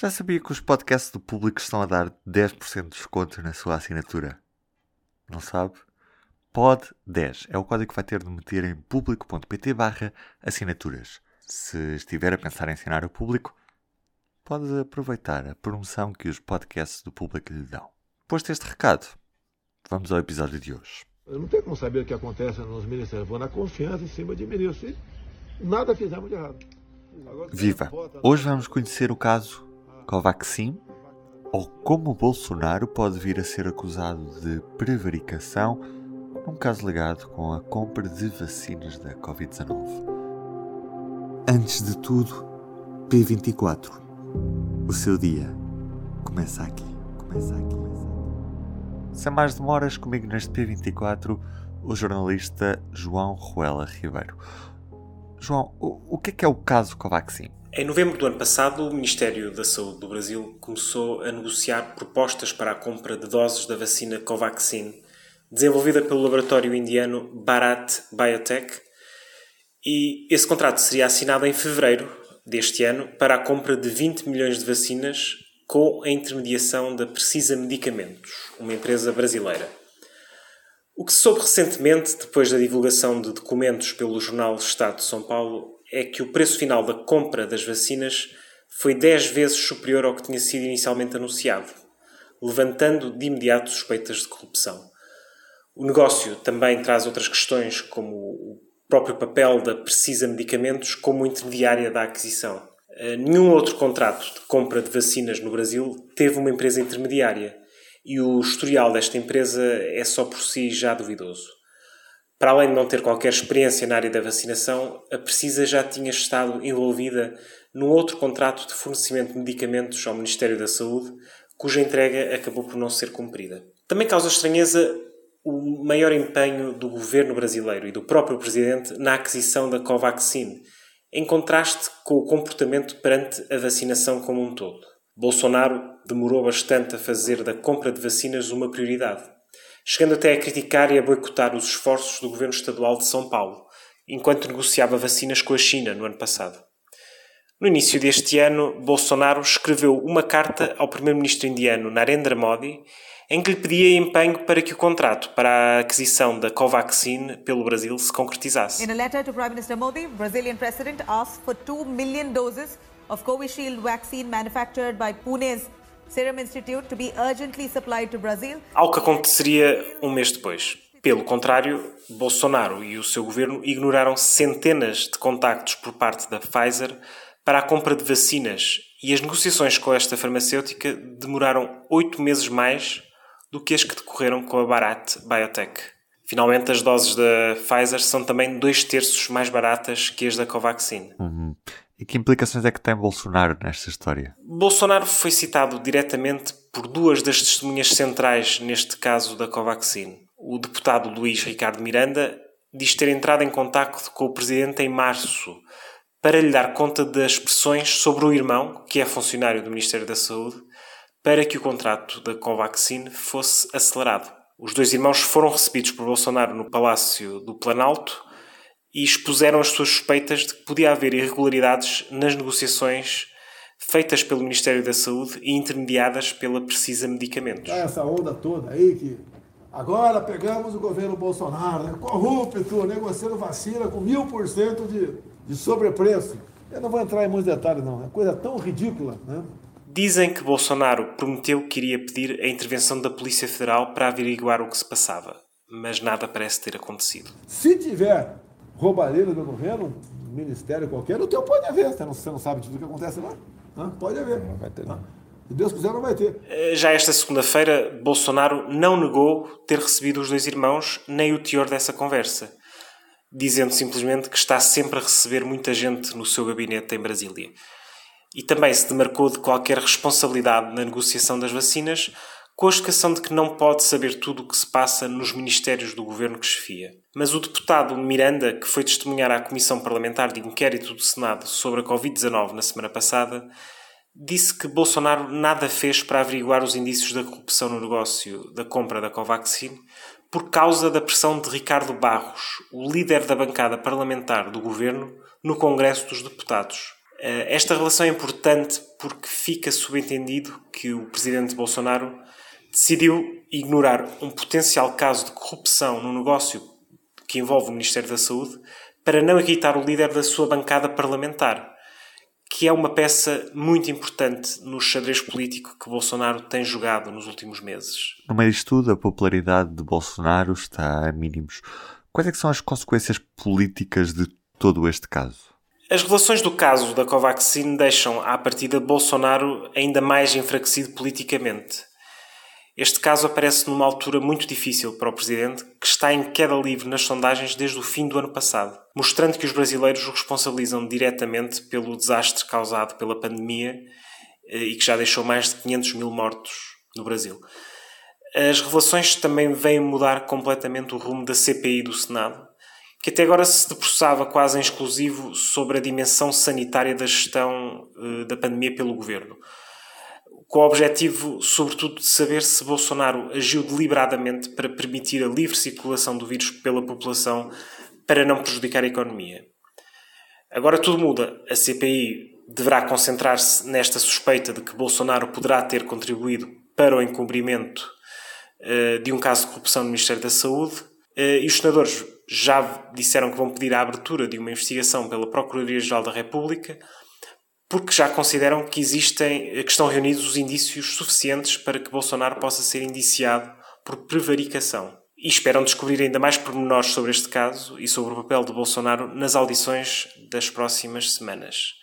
Já sabia que os podcasts do público estão a dar 10% de desconto na sua assinatura? Não sabe? POD10 é o código que vai ter de meter em público.pt barra assinaturas. Se estiver a pensar em assinar o público, pode aproveitar a promoção que os podcasts do público lhe dão. Posto este recado, vamos ao episódio de hoje. Eu não tenho como saber o que acontece nos ministérios. Vou na confiança em cima de ministros. E nada fizemos de errado. Agora, Viva! Hoje vamos conhecer o caso Covaxin ou como Bolsonaro pode vir a ser acusado de prevaricação num caso ligado com a compra de vacinas da Covid-19. Antes de tudo, P24. O seu dia começa aqui. Começa aqui. Sem mais demoras, comigo neste P24, o jornalista João Ruela Ribeiro. João, o, o que é que é o caso Covaxin? Em novembro do ano passado, o Ministério da Saúde do Brasil começou a negociar propostas para a compra de doses da vacina Covaxin, desenvolvida pelo laboratório indiano Bharat Biotech, e esse contrato seria assinado em fevereiro deste ano para a compra de 20 milhões de vacinas com a intermediação da Precisa Medicamentos, uma empresa brasileira. O que se soube recentemente, depois da divulgação de documentos pelo jornal Estado de São Paulo, é que o preço final da compra das vacinas foi 10 vezes superior ao que tinha sido inicialmente anunciado, levantando de imediato suspeitas de corrupção. O negócio também traz outras questões, como o próprio papel da Precisa Medicamentos como intermediária da aquisição. Eh, nenhum outro contrato de compra de vacinas no Brasil teve uma empresa intermediária e o historial desta empresa é só por si já duvidoso. Para além de não ter qualquer experiência na área da vacinação, a Precisa já tinha estado envolvida num outro contrato de fornecimento de medicamentos ao Ministério da Saúde, cuja entrega acabou por não ser cumprida. Também causa estranheza o maior empenho do governo brasileiro e do próprio presidente na aquisição da Covaxin, em contraste com o comportamento perante a vacinação como um todo. Bolsonaro demorou bastante a fazer da compra de vacinas uma prioridade chegando até a criticar e a boicotar os esforços do governo estadual de São Paulo, enquanto negociava vacinas com a China no ano passado. No início deste ano, Bolsonaro escreveu uma carta ao primeiro-ministro indiano Narendra Modi em que lhe pedia empenho para que o contrato para a aquisição da Covaxin pelo Brasil se concretizasse. In a letter to Prime Minister Modi, Brazilian president asked for 2 million doses of Covishield vaccine manufactured by Pune's Serum Institute to be urgently supplied to Brazil. Algo que aconteceria um mês depois. Pelo contrário, Bolsonaro e o seu governo ignoraram centenas de contactos por parte da Pfizer para a compra de vacinas e as negociações com esta farmacêutica demoraram oito meses mais do que as que decorreram com a Bharat Biotech. Finalmente, as doses da Pfizer são também dois terços mais baratas que as da Covaxin. Uhum. E que implicações é que tem Bolsonaro nesta história? Bolsonaro foi citado diretamente por duas das testemunhas centrais neste caso da Covaxin. O deputado Luís Ricardo Miranda diz ter entrado em contato com o presidente em março para lhe dar conta das pressões sobre o irmão, que é funcionário do Ministério da Saúde, para que o contrato da Covaxin fosse acelerado. Os dois irmãos foram recebidos por Bolsonaro no Palácio do Planalto e expuseram as suas suspeitas de que podia haver irregularidades nas negociações feitas pelo Ministério da Saúde e intermediadas pela Precisa Medicamentos. Essa onda toda aí que agora pegamos o governo Bolsonaro, né? corrupto, negociando vacina com mil por cento de, de sobrepreço. Eu não vou entrar em muitos detalhes, não. É coisa tão ridícula, né? Dizem que Bolsonaro prometeu que iria pedir a intervenção da Polícia Federal para averiguar o que se passava, mas nada parece ter acontecido. Se tiver roubalheira do governo, ministério qualquer, o teu pode haver. Você não, você não sabe tudo o que acontece lá? Pode haver. Não vai ter, não. Se Deus quiser, não vai ter. Eh, já esta segunda-feira, Bolsonaro não negou ter recebido os dois irmãos, nem o teor dessa conversa, dizendo simplesmente que está sempre a receber muita gente no seu gabinete em Brasília. E também se demarcou de qualquer responsabilidade na negociação das vacinas, com a explicação de que não pode saber tudo o que se passa nos ministérios do governo que chefia. Mas o deputado Miranda, que foi testemunhar à Comissão Parlamentar de Inquérito do Senado sobre a Covid-19 na semana passada, disse que Bolsonaro nada fez para averiguar os indícios da corrupção no negócio da compra da Covaxin por causa da pressão de Ricardo Barros, o líder da bancada parlamentar do governo, no Congresso dos Deputados. Eh, esta relação é importante porque fica subentendido que o presidente Bolsonaro decidiu ignorar um potencial caso de corrupção no negócio que envolve o Ministério da Saúde para não irritar o líder da sua bancada parlamentar, que é uma peça muito importante no xadrez político que Bolsonaro tem jogado nos últimos meses. No meio disto tudo, a popularidade de Bolsonaro está a mínimos. Quais é são as consequências políticas de todo este caso? As revelações do caso da Covaxin deixam, à partida, Bolsonaro ainda mais enfraquecido politicamente. Este caso aparece numa altura muito difícil para o presidente, que está em queda livre nas sondagens desde o fim do ano passado, mostrando que os brasileiros o responsabilizam diretamente pelo desastre causado pela pandemia eh, e que já deixou mais de 500 mil mortos no Brasil. As revelações também vêm mudar completamente o rumo da CPI do Senado, que até agora se debruçava quase em exclusivo sobre a dimensão sanitária da gestão eh, da pandemia pelo governo com o objetivo, sobretudo, de saber se Bolsonaro agiu deliberadamente para permitir a livre circulação do vírus pela população para não prejudicar a economia. Agora tudo muda. A CPI deverá concentrar-se nesta suspeita de que Bolsonaro poderá ter contribuído para o encobrimento uh, de um caso de corrupção no Ministério da Saúde. Uh, e os senadores já disseram que vão pedir a abertura de uma investigação pela Procuradoria-Geral da República porque já consideram que existem, que estão reunidos os indícios suficientes para que Bolsonaro possa ser indiciado por prevaricação. E esperam descobrir ainda mais pormenores sobre este caso e sobre o papel de Bolsonaro nas audições das próximas semanas.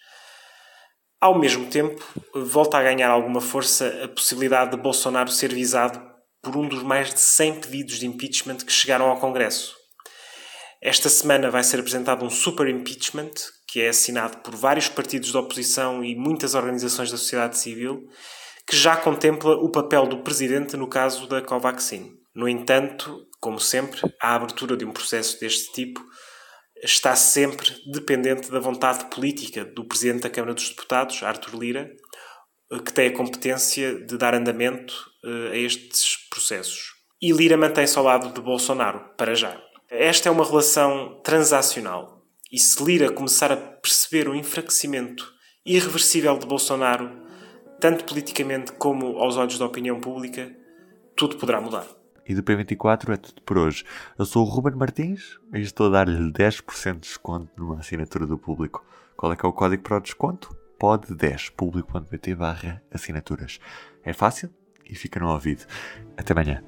Ao mesmo tempo, volta a ganhar alguma força a possibilidade de Bolsonaro ser visado por um dos mais de 100 pedidos de impeachment que chegaram ao Congresso. Esta semana vai ser apresentado um super impeachment que é assinado por vários partidos da oposição e muitas organizações da sociedade civil, que já contempla o papel do presidente no caso da Covaxin. No entanto, como sempre, a abertura de um processo deste tipo está sempre dependente da vontade política do presidente da Câmara dos Deputados, Arthur Lira, que tem a competência de dar andamento eh, a estes processos. E Lira mantém-se ao lado de Bolsonaro, para já. Esta é uma relação transacional e se Lira começar a perceber o enfraquecimento irreversível de Bolsonaro, tanto politicamente como aos olhos da opinião pública, tudo poderá mudar. E do P24 é tudo por hoje. Eu sou o Ruben Martins e estou a dar-lhe 10% de desconto numa assinatura do público. Qual é que é o código para o desconto? Pode 10 público.pt barra assinaturas. É fácil e fica no ouvido. Até amanhã.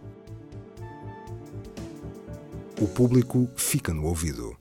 O público fica no ouvido.